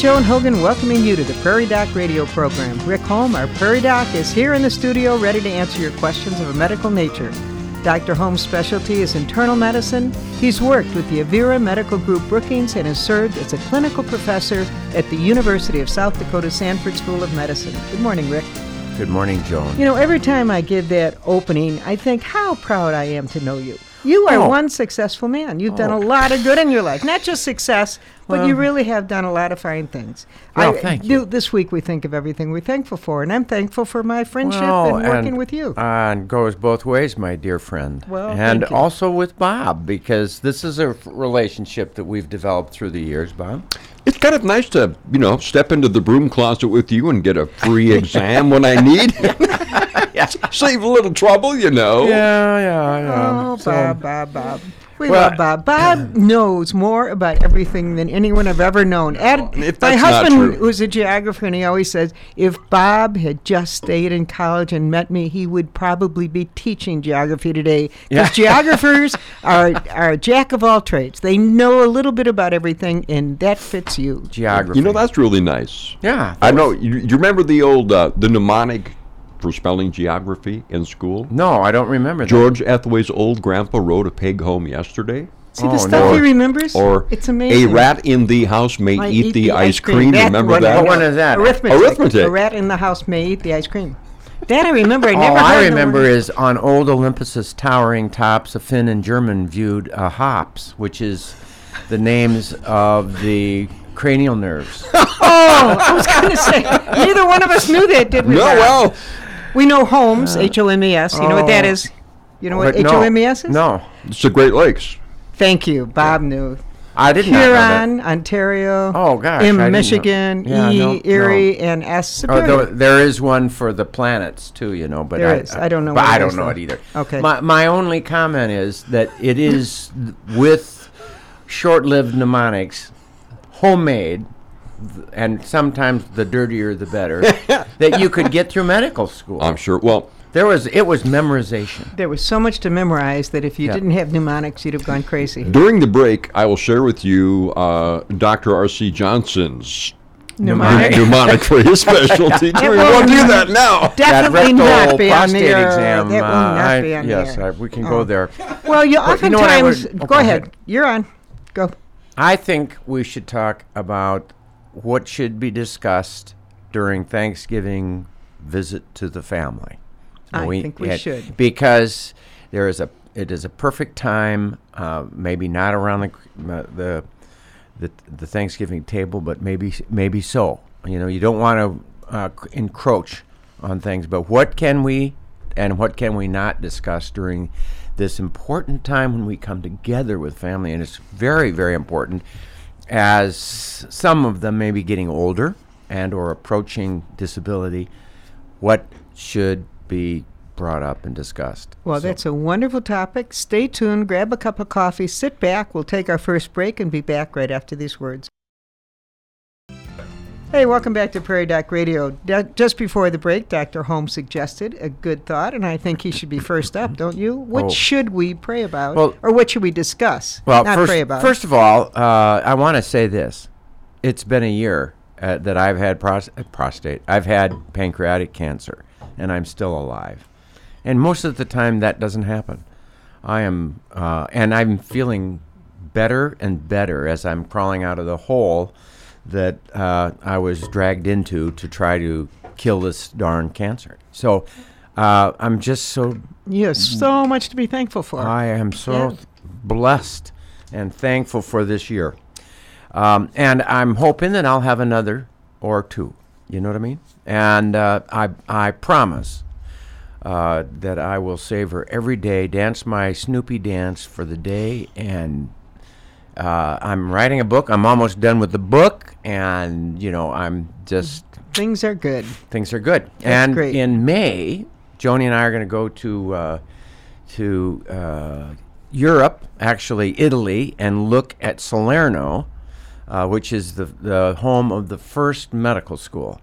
Joan Hogan welcoming you to the Prairie Doc radio program. Rick Holm, our Prairie Doc, is here in the studio ready to answer your questions of a medical nature. Dr. Holm's specialty is internal medicine. He's worked with the Avera Medical Group Brookings and has served as a clinical professor at the University of South Dakota Sanford School of Medicine. Good morning, Rick. Good morning, Joan. You know, every time I give that opening, I think how proud I am to know you. You are Oh. one successful man. You've done a lot of good in your life. Not just success, but you really have done a lot of fine things. Well, I, thank do- This week we think of everything we're thankful for, and I'm thankful for my friendship Well, and working and, with you. Uh, and goes both ways, my dear friend. Well, and thank you. also with Bob, because this is a f- relationship that we've developed through the years, Bob. It's kind of nice to, you know, step into the broom closet with you and get a free exam when I need. Save a little trouble, you know. Yeah, yeah, yeah. Oh, So- Bob, Bob, Bob. We Well, love Bob. Bob knows more about everything than anyone I've ever known. Ed, If my that's not husband true. was a geographer, and he always says, if Bob had just stayed in college and met me, he would probably be teaching geography today. Because Yeah. geographers are, are a jack of all trades. They know a little bit about everything, and that fits you. Geography. You know, that's really nice. Yeah. I know. You, you remember the old, uh, the mnemonic for spelling geography in school? No, I don't remember that. George Ethway's old grandpa rode a pig home yesterday. See Oh, the stuff no. he remembers? Or it's amazing. a rat in the house may Might eat, the, ice cream. That Remember one- that? What one is that? Arithmetic. Arithmetic. A rat in the house may eat the ice cream. That I remember. I All never heard I remember is on old Olympus's towering tops, a Finn and German viewed uh, hops, which is the names of the cranial nerves. Oh, I was going to say, neither one of us knew that, did we? No, well, We know Holmes, H O M E S. You know what that oh. You know what H no, O M E S is? No, it's the Great Lakes. Thank you. Bob knew. I did not know that. Huron, Ontario. Oh, gosh, I M, didn't know- Michigan, Yeah, E, no. Erie, and S, Oh, Superior. though, there is one for the planets too, you know, but There I, is. I don't know But what I it don't is, know though. it either. Okay. My my only comment is that it is th- with short-lived mnemonics, homemade, and sometimes the dirtier the better, that you could get through medical school. I'm sure. Well, there was it was memorization. there was so much to memorize that if you Yeah. didn't have mnemonics, you'd have gone crazy. during the break, I will share with you uh, Dr. R.C. Johnson's Mnemonic. mnemonic for his specialty. we will won't do that now. Definitely that not be on the air. exam. That will uh, not I- be on yes, the I, air. we can Oh. go there. Well, you But you know what I oftentimes. would- oh, go go ahead. ahead. You're on. Go. I think we should talk about what should be discussed during Thanksgiving visit to the family. I think we should. because there is a it is a perfect time. Uh, maybe not around the, uh, the the the Thanksgiving table, but maybe maybe so. You know, you don't want to uh, encroach on things. But what can we and what can we not discuss during this important time when we come together with family? And it's very very important as some of them may be getting older and or approaching disability. What should be brought up and discussed? Well, So- that's a wonderful topic. Stay tuned, grab a cup of coffee, sit back. We'll take our first break and be back right after these words. Hey, welcome back to Prairie Doc Radio. D- just before the break, Dr. Holmes suggested a good thought, and I think he should be first up, don't you? What Oh. should we pray about? Well- or what should we discuss? Well, Not first, pray about. first of all, uh, I want to say this: it's been a year uh, that I've had pros- uh, prostate. I've had pancreatic cancer, and I'm still alive. And most of the time, that doesn't happen. I am, uh, and I'm feeling better and better as I'm crawling out of the hole that uh, I was dragged into to try to kill this darn cancer. So uh, I'm just so have so much to be thankful for. I am so Yeah. blessed and thankful for this year. Um, and I'm hoping that I'll have another or two. You know what I mean? And uh, I, I promise uh, that I will savor every day, dance my Snoopy dance for the day. And uh, I'm writing a book. I'm almost done with the book. And, you know, I'm just Things are good. things are good. and great. in May, Joni and I are going to go to uh, to uh, Europe, actually Italy, and look at Salerno, uh, which is the the home of the first medical school,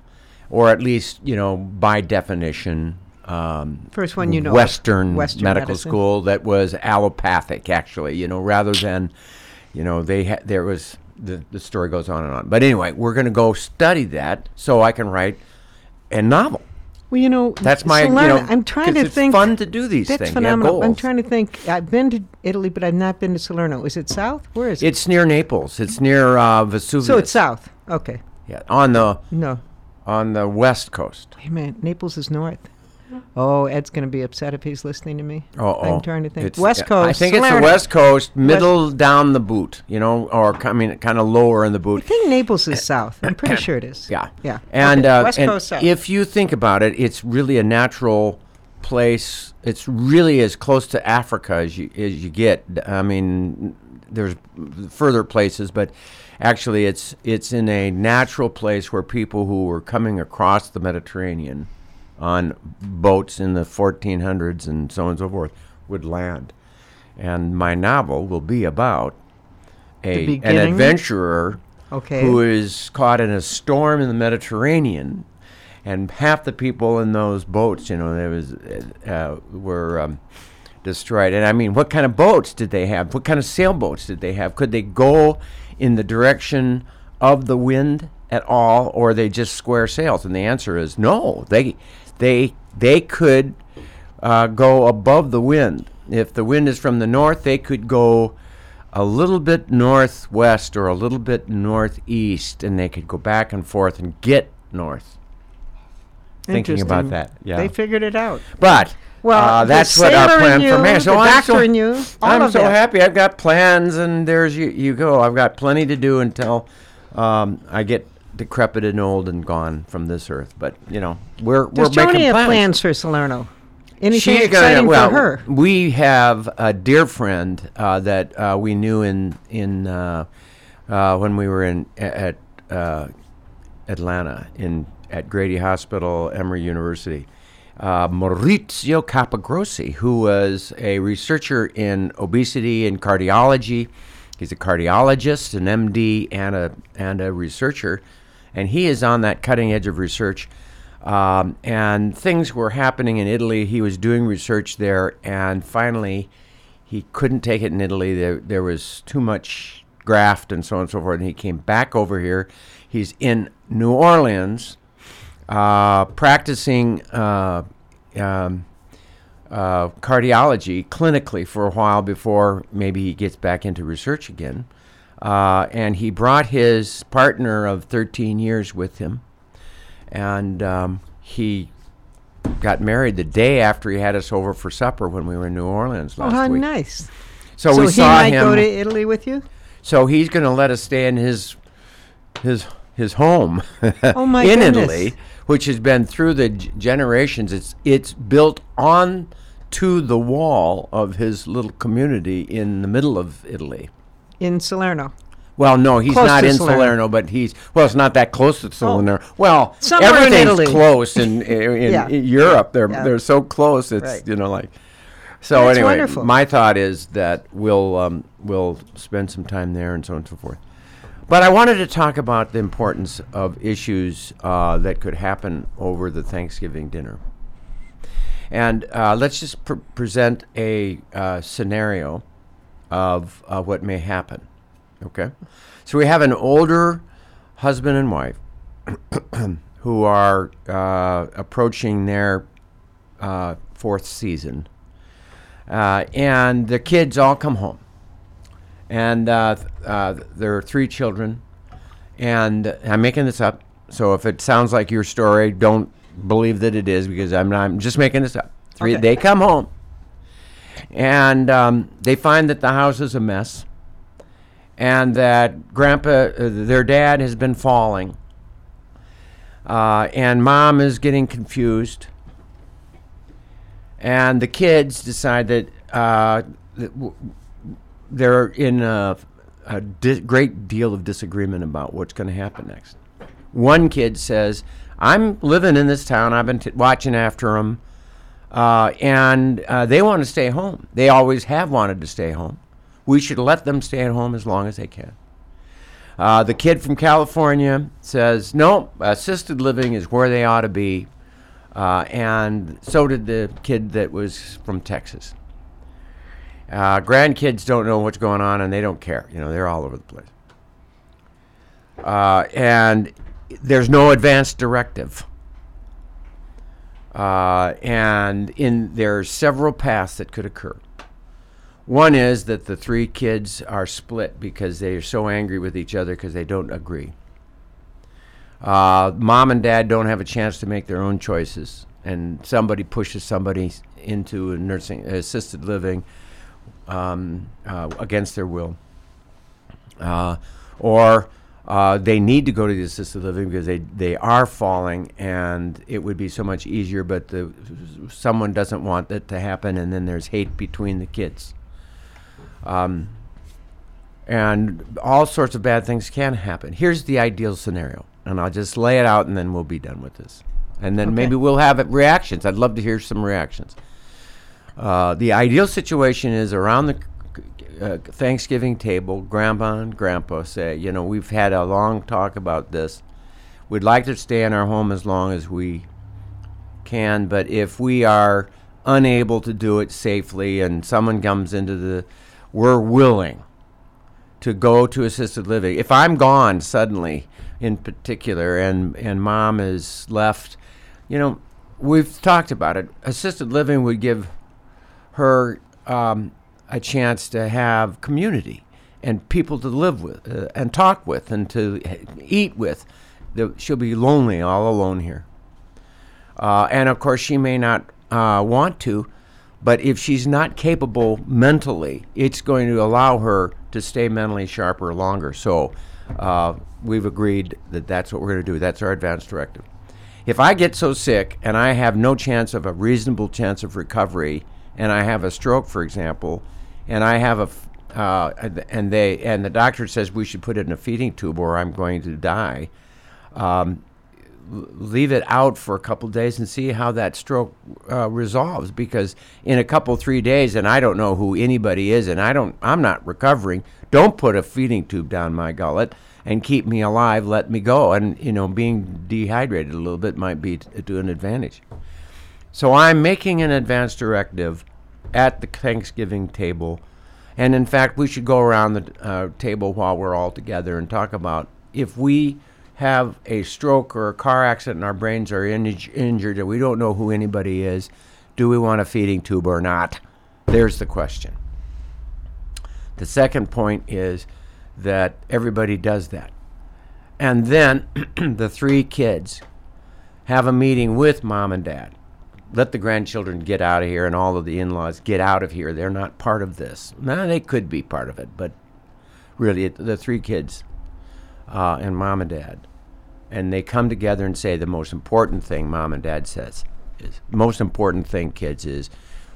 or at least you know by definition. Um, First one you know. Western, Western medical medicine. school that was allopathic, actually. You know, rather than, you know, they ha- there was the, the story goes on and on. But anyway, we're going to go study that so I can write a novel. Well, you know, That's my, you know, I'm trying to it's think. fun to do these that's things. Phenomenal. I'm trying to think. I've been to Italy, but I've not been to Salerno. Is it south? Where is it? It's near Naples. It's near uh, Vesuvius. So it's south. Okay. Yeah, on the No. on the west coast. Hey man. Naples is north. Oh, Ed's going to be upset if he's listening to me. Oh, I'm trying to think. It's- West Coast. I think it's the Salerno. west coast, middle down the boot. You know, or I mean, kind of lower in the boot. I think Naples is south. I'm pretty sure it is. Yeah, Yeah. And, Okay, uh, West and Coast south. if you think about it, it's really a natural place. It's really as close to Africa as you as you get. I mean, there's further places, but actually, it's it's in a natural place where people who were coming across the Mediterranean on boats in the 1400s and so on and so forth would land. And my novel will be about a an adventurer Okay. who is caught in a storm in the Mediterranean, and half the people in those boats, you know, there was uh, were um, destroyed. And I mean, what kind of boats did they have? What kind of sailboats did they have? Could they go in the direction of the wind at all, or they just square sails? And the answer is no. They they they could uh, go above the wind. If the wind is from the north, they could go a little bit northwest or a little bit northeast, and they could go back and forth and get north. Thinking about that, yeah. They figured it out. But Well, uh, that's what our plan in for you, man. So the I'm so, you, I'm so happy. I've got plans, and there's you. You go. I've got plenty to do until um, I get decrepit and old and gone from this earth. But you know, we're Does we're making have plans. plans for Salerno? Anything She's gonna- exciting well, for her? We have a dear friend uh, that uh, we knew in in uh, uh, when we were in at uh, Atlanta in at Grady Hospital, Emory University. Uh, Maurizio Capogrossi, who was a researcher in obesity and cardiology. He's a cardiologist, an MD, and a and a researcher, and he is on that cutting edge of research. Um, and things were happening in Italy. He was doing research there, and finally, he couldn't take it in Italy. There, there was too much graft and so on and so forth. And he came back over here. He's in New Orleans, uh, practicing uh, um, uh, cardiology clinically for a while before maybe he gets back into research again. Uh, and he brought his partner of 13 years with him and um, he got married the day after he had us over for supper when we were in New Orleans last Oh, last how week. nice. So, so we he saw might him. go to Italy with you? so he's going to let us stay in his his his home Oh, in goodness. Italy, which has been through the g- generations. It's it's built on to the wall of his little community in the middle of Italy. In Salerno. Well, no, he's Close not to in Salerno. Salerno. but he's well. It's not that close to Salerno. Well, Somewhere in everything's Italy. close in in, in Yeah. Europe. They're Yeah. they're so close. It's Right. you know like. So That's anyway, wonderful. my thought is that we'll um, we'll spend some time there and so on and so forth. But I wanted to talk about the importance of issues uh, that could happen over the Thanksgiving dinner. And uh, let's just pr- present a uh, scenario of uh, what may happen. Okay? So we have an older husband and wife who are uh, approaching their uh, fourth season. Uh, and the kids all come home. And uh, uh, there are three children. And I'm making this up. So if it sounds like your story, don't believe that it is because I'm not. I'm just making this up. Three. Okay. They come home, and um, they find that the house is a mess, and that Grandpa, uh, their dad, has been falling, uh, and Mom is getting confused, and the kids decide that uh, that w- they're in a, a di- great deal of disagreement about what's going to happen next. One kid says, "I'm living in this town. I've been t- watching after them, uh, and uh, they want to stay home. They always have wanted to stay home. We should let them stay at home as long as they can." Uh, the kid from California says, "No, assisted living is where they ought to be," uh, and so did the kid that was from Texas. Uh, grandkids don't know what's going on and they don't care. You know, they're all over the place. Uh, and there's no advance directive. Uh, and in there are several paths that could occur. One is that the three kids are split because they are so angry with each other because they don't agree. Uh, mom and dad don't have a chance to make their own choices, and somebody pushes somebody into a nursing assisted living um, uh, against their will, uh, or uh, they need to go to the assisted living because they, they are falling, and it would be so much easier. But the someone doesn't want that to happen, and then there's hate between the kids. Um, and all sorts of bad things can happen. Here's the ideal scenario, and I'll just lay it out, and then we'll be done with this. And then Okay. maybe we'll have it- reactions. I'd love to hear some reactions. Uh, the ideal situation is around the uh, Thanksgiving table, Grandma and Grandpa say, you know, we've had a long talk about this. We'd like to stay in our home as long as we can, but if we are unable to do it safely and someone comes into the, we're willing to go to assisted living. If I'm gone suddenly, in particular, and and mom is left, you know, we've talked about it. Assisted living would give her um, a chance to have community and people to live with uh, and talk with and to eat with. She'll be lonely all alone here. Uh, and of course, she may not uh, want to, but if she's not capable mentally, it's going to allow her to stay mentally sharper longer. So uh, we've agreed that that's what we're going to do. That's our advance directive. If I get so sick and I have no chance of a reasonable chance of recovery, and I have a stroke, for example, and I have a uh, and- they and the doctor says we should put it in a feeding tube or I'm going to die. Um, leave it out for a couple days and see how that stroke uh, resolves because in a couple three days and i don't know who anybody is and i don't i'm not recovering don't put a feeding tube down my gullet and keep me alive let me go and you know being dehydrated a little bit might be t- to an advantage so i'm making an advance directive at the thanksgiving table and in fact we should go around the uh, table while we're all together and talk about if we have a stroke or a car accident and our brains are in- injured and we don't know who anybody is, do we want a feeding tube or not? There's the question. The second point is that everybody does that. And then the three kids have a meeting with mom and dad. Let the grandchildren get out of here and all of the in laws get out of here. They're not part of this. Now, they could be part of it, but really, it, the three kids uh, and mom and dad. And they come together and say the most important thing mom and dad says is most important thing, kids, is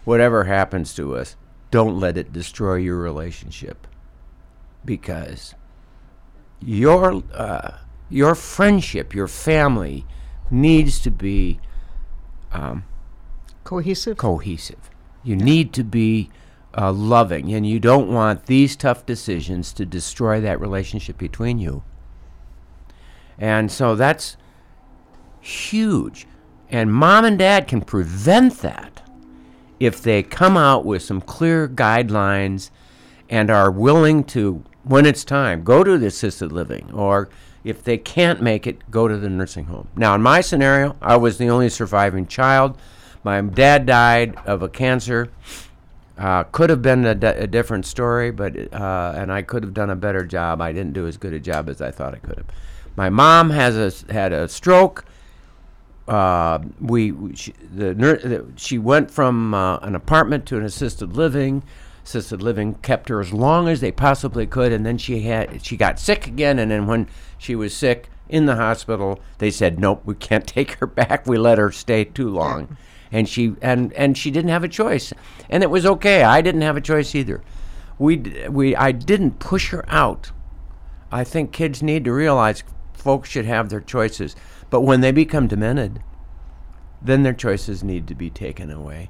whatever happens to us, don't let it destroy your relationship. Because your uh, your friendship, your family needs to be um, Cohesive? cohesive. You need to be uh, loving, and you don't want these tough decisions to destroy that relationship between you. And so that's huge. And mom and dad can prevent that if they come out with some clear guidelines and are willing to, when it's time, go to the assisted living, or if they can't make it, go to the nursing home. Now, in my scenario, I was the only surviving child. My dad died of a cancer. Uh, could have been a, different story, but uh, and I could have done a better job. I didn't do as good a job as I thought I could have. My mom has a, had a stroke. Uh, we she, the she went from uh, an apartment to an assisted living. Assisted living kept her as long as they possibly could, and then she had she got sick again. And then when she was sick in the hospital, they said, "Nope, we can't take her back. We let her stay too long." And she and and she didn't have a choice, and it was okay. I didn't have a choice either. We we I didn't push her out. I think kids need to realize folks should have their choices, but when they become demented, then their choices need to be taken away.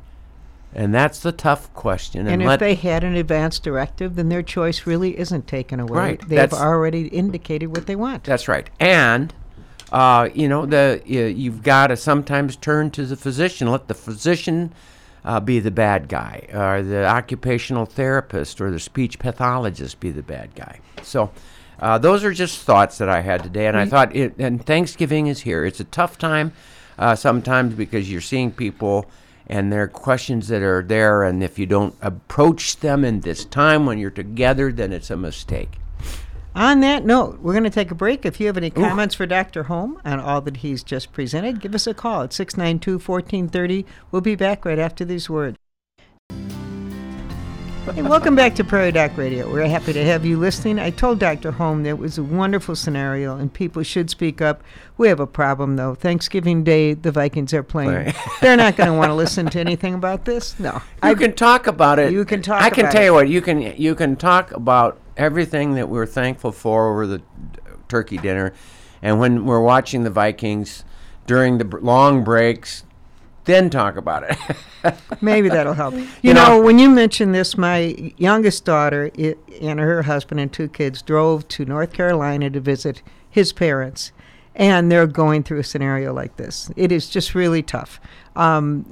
And that's the tough question. And if let- they had an advance directive, then their choice really isn't taken away. Right, They've already indicated what they want. That's right. And uh, you know the you, you've got to sometimes turn to the physician. Let the physician uh, be the bad guy, or the occupational therapist or the speech pathologist be the bad guy. So uh, those are just thoughts that I had today, and I thought, it, and Thanksgiving is here. It's a tough time uh, sometimes because you're seeing people and there are questions that are there, and if you don't approach them in this time when you're together, then it's a mistake. On that note, we're going to take a break. If you have any comments for Dr. Holm on all that he's just presented, give us a call at 692 1430. We'll be back right after these words. Hey, welcome back to Prairie Doc Radio. We're happy to have you listening. I told Dr. Holm that it was a wonderful scenario and people should speak up. We have a problem, though. Thanksgiving Day, the Vikings are playing. Right. They're not going to want to listen to anything about this. No. You can talk about it. You can talk I can tell it. you what. You can you can talk about everything that we're thankful for over the turkey dinner, and when we're watching the Vikings during the long breaks, then talk about it. Maybe that'll help. You, You know, know- when you mentioned this, my youngest daughter i and her husband and two kids drove to North Carolina to visit his parents, and they're going through a scenario like this. It is just really tough. Um,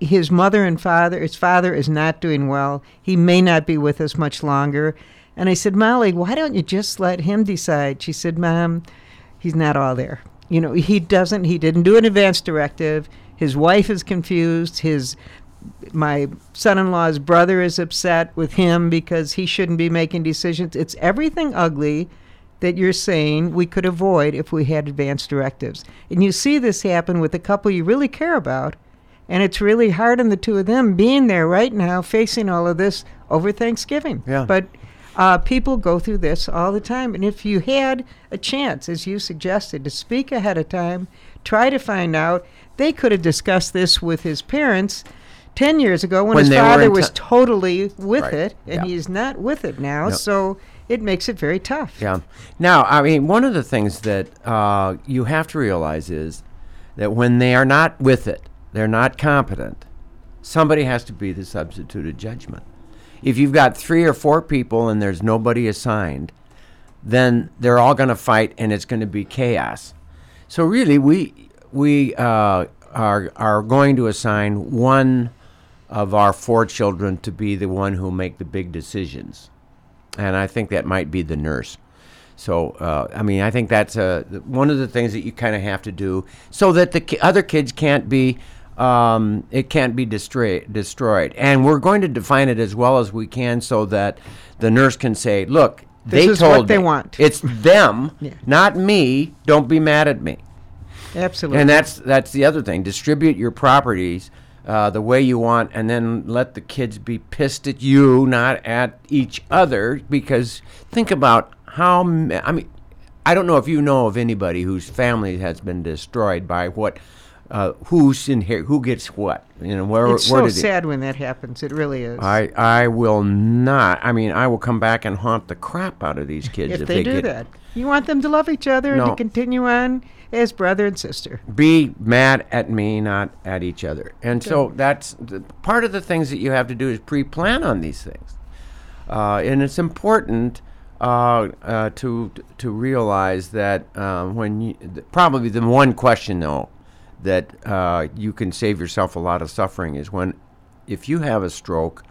his mother and father, his father is not doing well. He may not be with us much longer. And I said, Molly, why don't you just let him decide? She said, Mom, he's not all there. You know, he doesn't, he didn't do an advance directive. His wife is confused. His, my son in law's brother is upset with him because he shouldn't be making decisions. It's everything ugly that you're saying we could avoid if we had advance directives. And you see this happen with a couple you really care about. And it's really hard on the two of them being there right now, facing all of this over Thanksgiving. Yeah. But uh, people go through this all the time. And if you had a chance, as you suggested, to speak ahead of time, try to find out, they could have discussed this with his parents 10 years ago when, When his father was t- totally with Right. it, and Yeah. he's not with it now. No. So it makes it very tough. Yeah. Now, I mean, one of the things that uh, you have to realize is that when they are not with it, they're not competent. Somebody has to be the substituted judgment. If you've got three or four people and there's nobody assigned, then they're all going to fight and it's going to be chaos. So really, we we uh, are are going to assign one of our four children to be the one who make the big decisions and I think that might be the nurse. So, uh, I mean, I think that's uh, th- one of the things that you kind of have to do so that the ki- other kids can't be, um, it can't be destroyed. Destroyed, and we're going to define it as well as we can so that the nurse can say, "Look, This they is what they me. want." It's them, Yeah. not me. Don't be mad at me." Absolutely. And that's that's the other thing. Distribute your properties uh, the way you want, and then let the kids be pissed at you, not at each other. Because think about how ma- I mean, I don't know if you know of anybody whose family has been destroyed by what, uh, who's in here, who gets what. You know, where it's where so did it- sad when that happens. It really is. I I will not. I mean, I will come back and haunt the crap out of these kids if, if, they, do get that, you want them to love each other and to continue on as brother and sister. be mad at me, not at each other. And so that's the, part of the things that you have to do is pre-plan on these things, uh, and it's important uh, uh, to to realize that um, when you, th- probably the one question though that uh, you can save yourself a lot of suffering is when if you have a stroke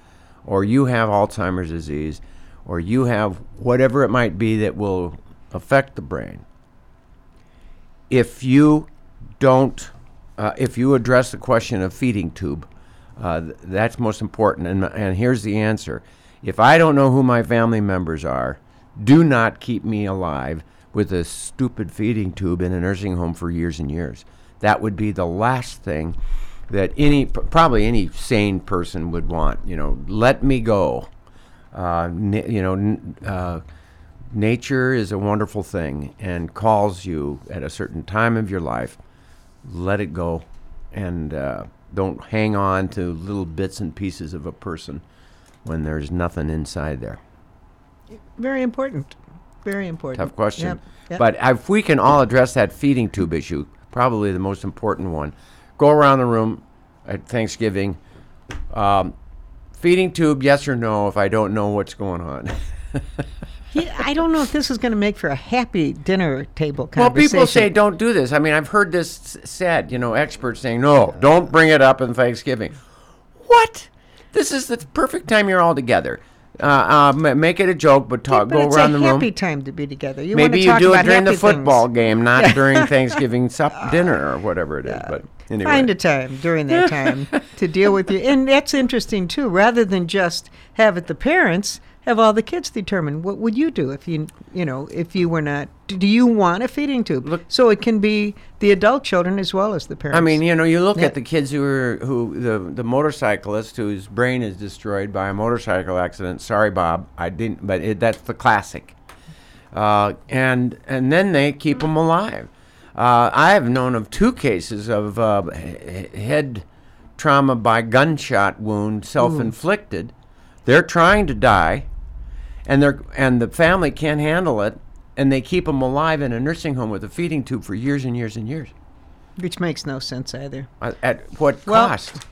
or you have Alzheimer's disease or you have whatever it might be that will affect the brain if you don't, uh, if you address the question of feeding tube, uh, th- that's most important. And, and here's the answer: If I don't know who my family members are, do not keep me alive with a stupid feeding tube in a nursing home for years and years. That would be the last thing that any, probably any sane person would want. You know, let me go. Uh, you know, uh, nature is a wonderful thing and calls you at a certain time of your life. Let it go, and uh, don't hang on to little bits and pieces of a person when there's nothing inside there. Very important. Very important. Tough question. Yep, yep. But if we can all address that feeding tube issue, probably the most important one. Go around the room at Thanksgiving. Um, feeding tube, yes or no, if I don't know what's going on. Yeah, I don't know if this is going to make for a happy dinner table Well, people say don't do this. I mean, I've heard this said, you know, experts saying, no, don't bring it up in Thanksgiving. What? This is the perfect time you're all together. Uh, uh, make it a joke, but talk. but go around a the room. It's happy time to be together. You Maybe want to you do it during the football things. game, not during Thanksgiving sup dinner or whatever it is. But anyway, Find a time during that time to deal with you, and that's interesting too. Rather than just have it the parents have all the kids determine what would you do if you you know if you were not. Do you want a feeding tube? Look- so it can be the adult children as well as the parents. I mean, you know, you look Yeah. at the kids who are who the the motorcyclist whose brain is destroyed by a motorcycle accident. Sorry, Bob, I didn't, but it, that's the classic. Uh, and and then they keep them alive. Uh, I have known of two cases of uh, head trauma by gunshot wound, self-inflicted. They're trying to die, and they're and the family can't handle it, and they keep them alive in a nursing home with a feeding tube for years and years and years. which makes no sense either. Uh, At what Well- cost?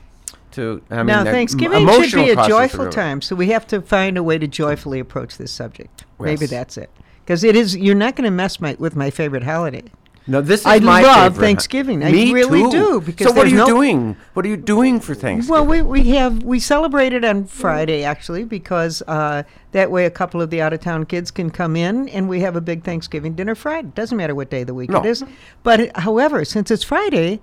To I mean, now, Thanksgiving should be a joyful time, so we have to find a way to joyfully approach this subject. Maybe that's it, because it is. You're not going to mess my, with my favorite holiday. No, this is I my love favorite. Thanksgiving. I really too. do, because so what are you no- doing? What are you doing for Thanksgiving? Well, we, we have we celebrated on Friday actually because uh, that way a couple of the out of town kids can come in and we have a big Thanksgiving dinner Friday. Doesn't matter what day of the week No. it is, but however, since it's Friday,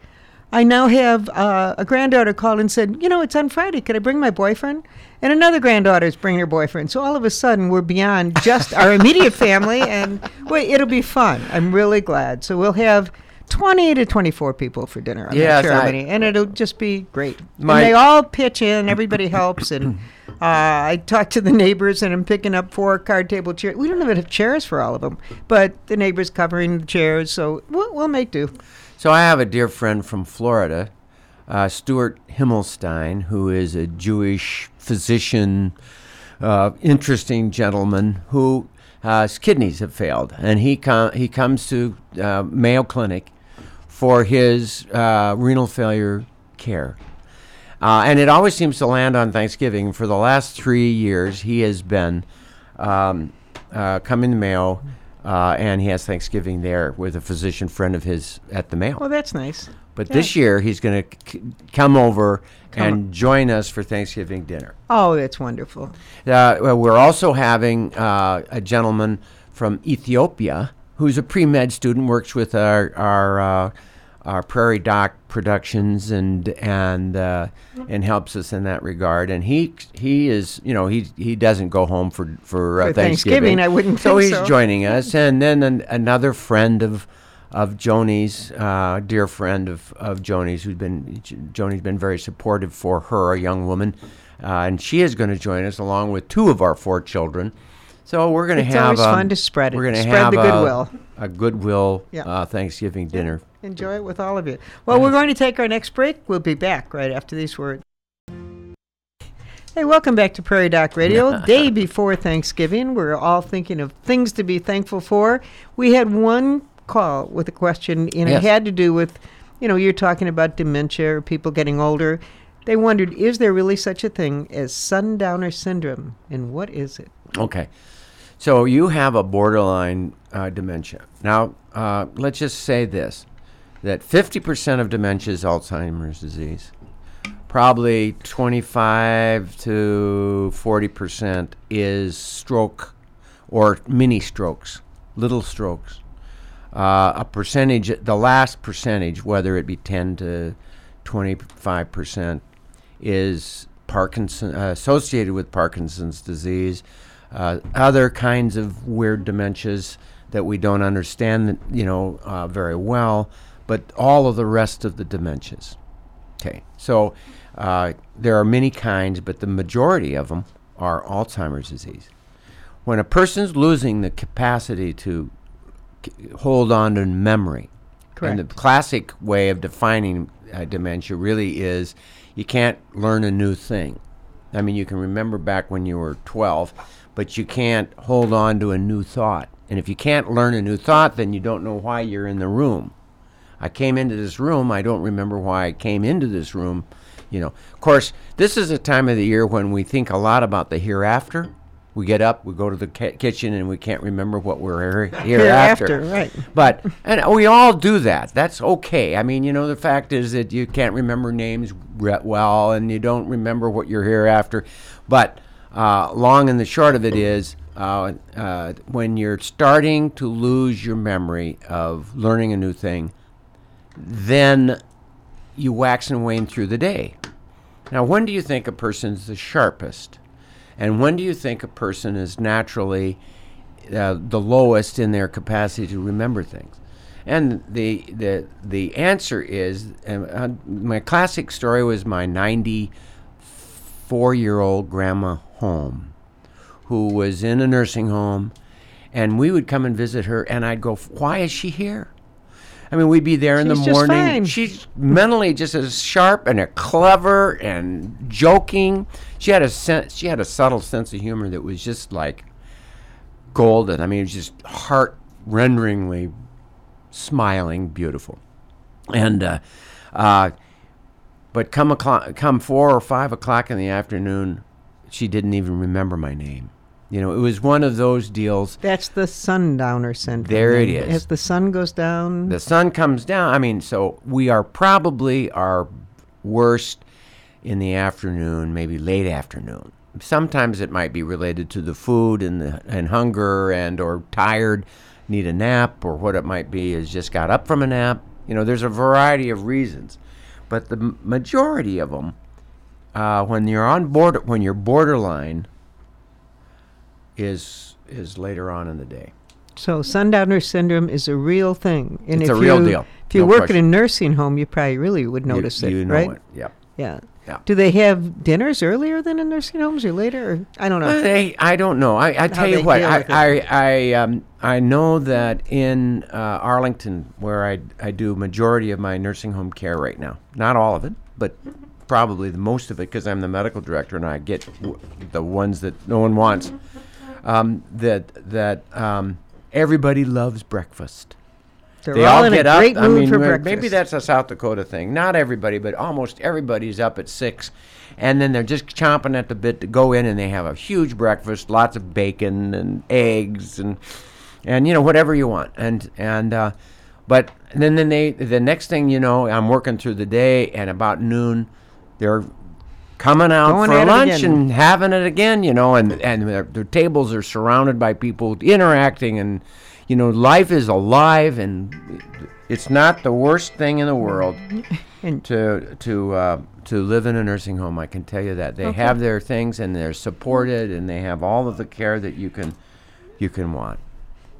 I now have uh, a granddaughter called and said, you know, it's on Friday. Could I bring my boyfriend? And another granddaughter's bringing her boyfriend. So all of a sudden, we're beyond just our immediate family, and well, it'll be fun. I'm really glad. So we'll have. 20 to 24 people for dinner. I'm Yes, not sure how I- many. And it'll just be great. And they all pitch in. Everybody helps. And uh, I talked to the neighbors, and I'm picking up four card table chairs. We don't even have chairs for all of them, but the neighbors covering the chairs. So we'll, we'll make do. So I have a dear friend from Florida, uh, Stuart Himmelstein, who is a Jewish physician, uh, interesting gentleman who uh, his kidneys have failed, and he com- he comes to uh, Mayo Clinic for his uh, renal failure care. Uh, and it always seems to land on Thanksgiving. For the last three years, he has been um, coming to Mayo, uh, and he has Thanksgiving there with a physician friend of his at the Mayo. Well, that's nice. But this year, he's going to c- come over Come and join us for Thanksgiving dinner. Oh, that's wonderful. Uh, well, we're also having uh, a gentleman from Ethiopia who's a pre med student, works with our our, uh, our Prairie Doc Productions and and uh, and helps us in that regard. And he he is you know he he doesn't go home for for, uh, For Thanksgiving. Thanksgiving, I wouldn't So he's so. joining us, and then an, another friend of. Of Joni's, uh, dear friend of, of Joni's, who's been Joni's been very supportive for her, a young woman, uh, and she is going to join us along with two of our four children. So we're going to It's have always um, fun to spread it. We're going to have the goodwill. A, goodwill Yeah. uh, Thanksgiving dinner. Enjoy it with all of you. Well, we're going to take our next break. We'll be back right after these words. Hey, welcome back to Prairie Doc Radio. Day before Thanksgiving, we're all thinking of things to be thankful for. We had one call with a question, and Yes. it had to do with, you know, you're talking about dementia or people getting older. They wondered, is there really such a thing as sundowner syndrome, and what is it? Okay. So you have a borderline uh, dementia. Now, uh, let's just say this that 50% of dementia is Alzheimer's disease. Probably 25 to 40% is stroke or mini strokes, little strokes. Uh, a percentage, the last percentage, whether it be 10 to 25%, is Parkinson uh, associated with Parkinson's disease, uh, other kinds of weird dementias that we don't understand, you know, uh, very well, but all of the rest of the dementias. Okay, so uh, there are many kinds, but the majority of them are Alzheimer's disease. When a person's losing the capacity to c- hold on to memory, Correct. and the classic way of defining uh, dementia really is you can't learn a new thing. I mean, you can remember back when you were 12, but you can't hold on to a new thought. And if you can't learn a new thought, then you don't know why you're in the room. I came into this room. I don't remember why I came into this room. You know, of course, this is a time of the year when we think a lot about the hereafter. We get up, we go to the ki- kitchen, and we can't remember what we're here, hereafter. Hereafter, right. But and we all do that. That's okay. I mean, you know, the fact is that you can't remember names well, and you don't remember what you're hereafter. But uh, long and the short of it is uh, uh, when you're starting to lose your memory of learning a new thing, then you wax and wane through the day. Now, when do you think a person's the sharpest? And when do you think a person is naturally uh, the lowest in their capacity to remember things? And the the the answer is uh, my classic story was my 94 year old grandma home, who was in a nursing home, and we would come and visit her, and I'd go, "Why is she here?" I mean, we'd be there in She's the just morning. fine. She's mentally just as sharp and a clever and joking. She had a sense. She had a subtle sense of humor that was just like golden. I mean, it was just heart renderingly smiling, beautiful. And uh, uh, but come o'clock, come four or five o'clock in the afternoon, she didn't even remember my name. You know, it was one of those deals. That's the sundowner syndrome. There it is. As the sun goes down, The sun comes down. I mean, so we are probably our worst in the afternoon, maybe late afternoon. Sometimes it might be related to the food and the, and hunger and or tired, need a nap or what it might be is just got up from a nap. You know, there's a variety of reasons, but the majority of them, uh, when you're on border, when you're borderline, is is later on in the day. so sundowner syndrome is a real thing. And It's if a real you, deal. If you No work question. in a nursing home, you probably really would You- notice you, it, know right? it. Yeah. Yeah. Yeah. Do they have dinners earlier than in nursing homes or later? Or, I don't know. Uh, they, I don't know. I, I tell you what, I. I, I, um, I know that in uh, Arlington, where I, I do majority of my nursing home care right now, not all of it, but probably the most of it, because I'm the medical director and I get w- the ones that no one wants. Um, that that um, everybody loves breakfast. They're They all all get up. I mean, maybe that's a South Dakota thing. Not everybody, but almost everybody's up at six, and then they're just chomping at the bit to go in, and they have a huge breakfast, lots of bacon and eggs and and you know whatever you want, and and uh, but then then they the next thing you know, I'm working through the day, and about noon, they're coming out Going for lunch and having it again, you know, and and their, their tables are surrounded by people interacting, and you know, life is alive, and it's not the worst thing in the world to to uh, to live in a nursing home. I can tell you that they have their things, and they're supported, and they have all of the care that you can you can want.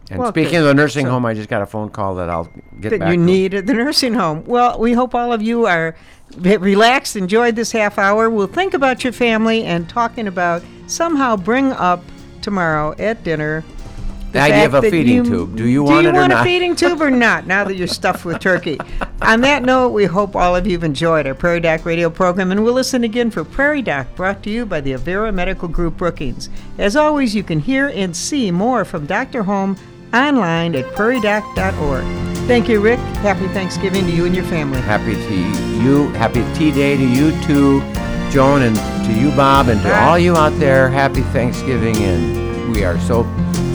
And Well, speaking of the nursing So- home, I just got a phone call that I'll get that back you to. need at the nursing home. Well, we hope all of you are re- relaxed, enjoyed this half hour. We'll think about your family and talking about somehow bring up tomorrow at dinner. The idea of a feeding tube. Do you do want you it or want not? a feeding tube or not? Now that you're stuffed with turkey. On that note, we hope all of you've enjoyed our Prairie Doc radio program, and we'll listen again for Prairie Doc, brought to you by the Avera Medical Group Brookings. As always, you can hear and see more from Dr. Holm online at prairiedoc.org. Thank you, Rick. Happy Thanksgiving to you and your family. Happy to you. Happy Tea Day to you too, Joan, and to you, Bob, and to Bye. all you out there. Happy Thanksgiving, and we are so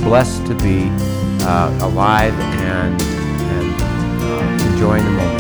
blessed to be uh, alive and and uh, enjoying the moment.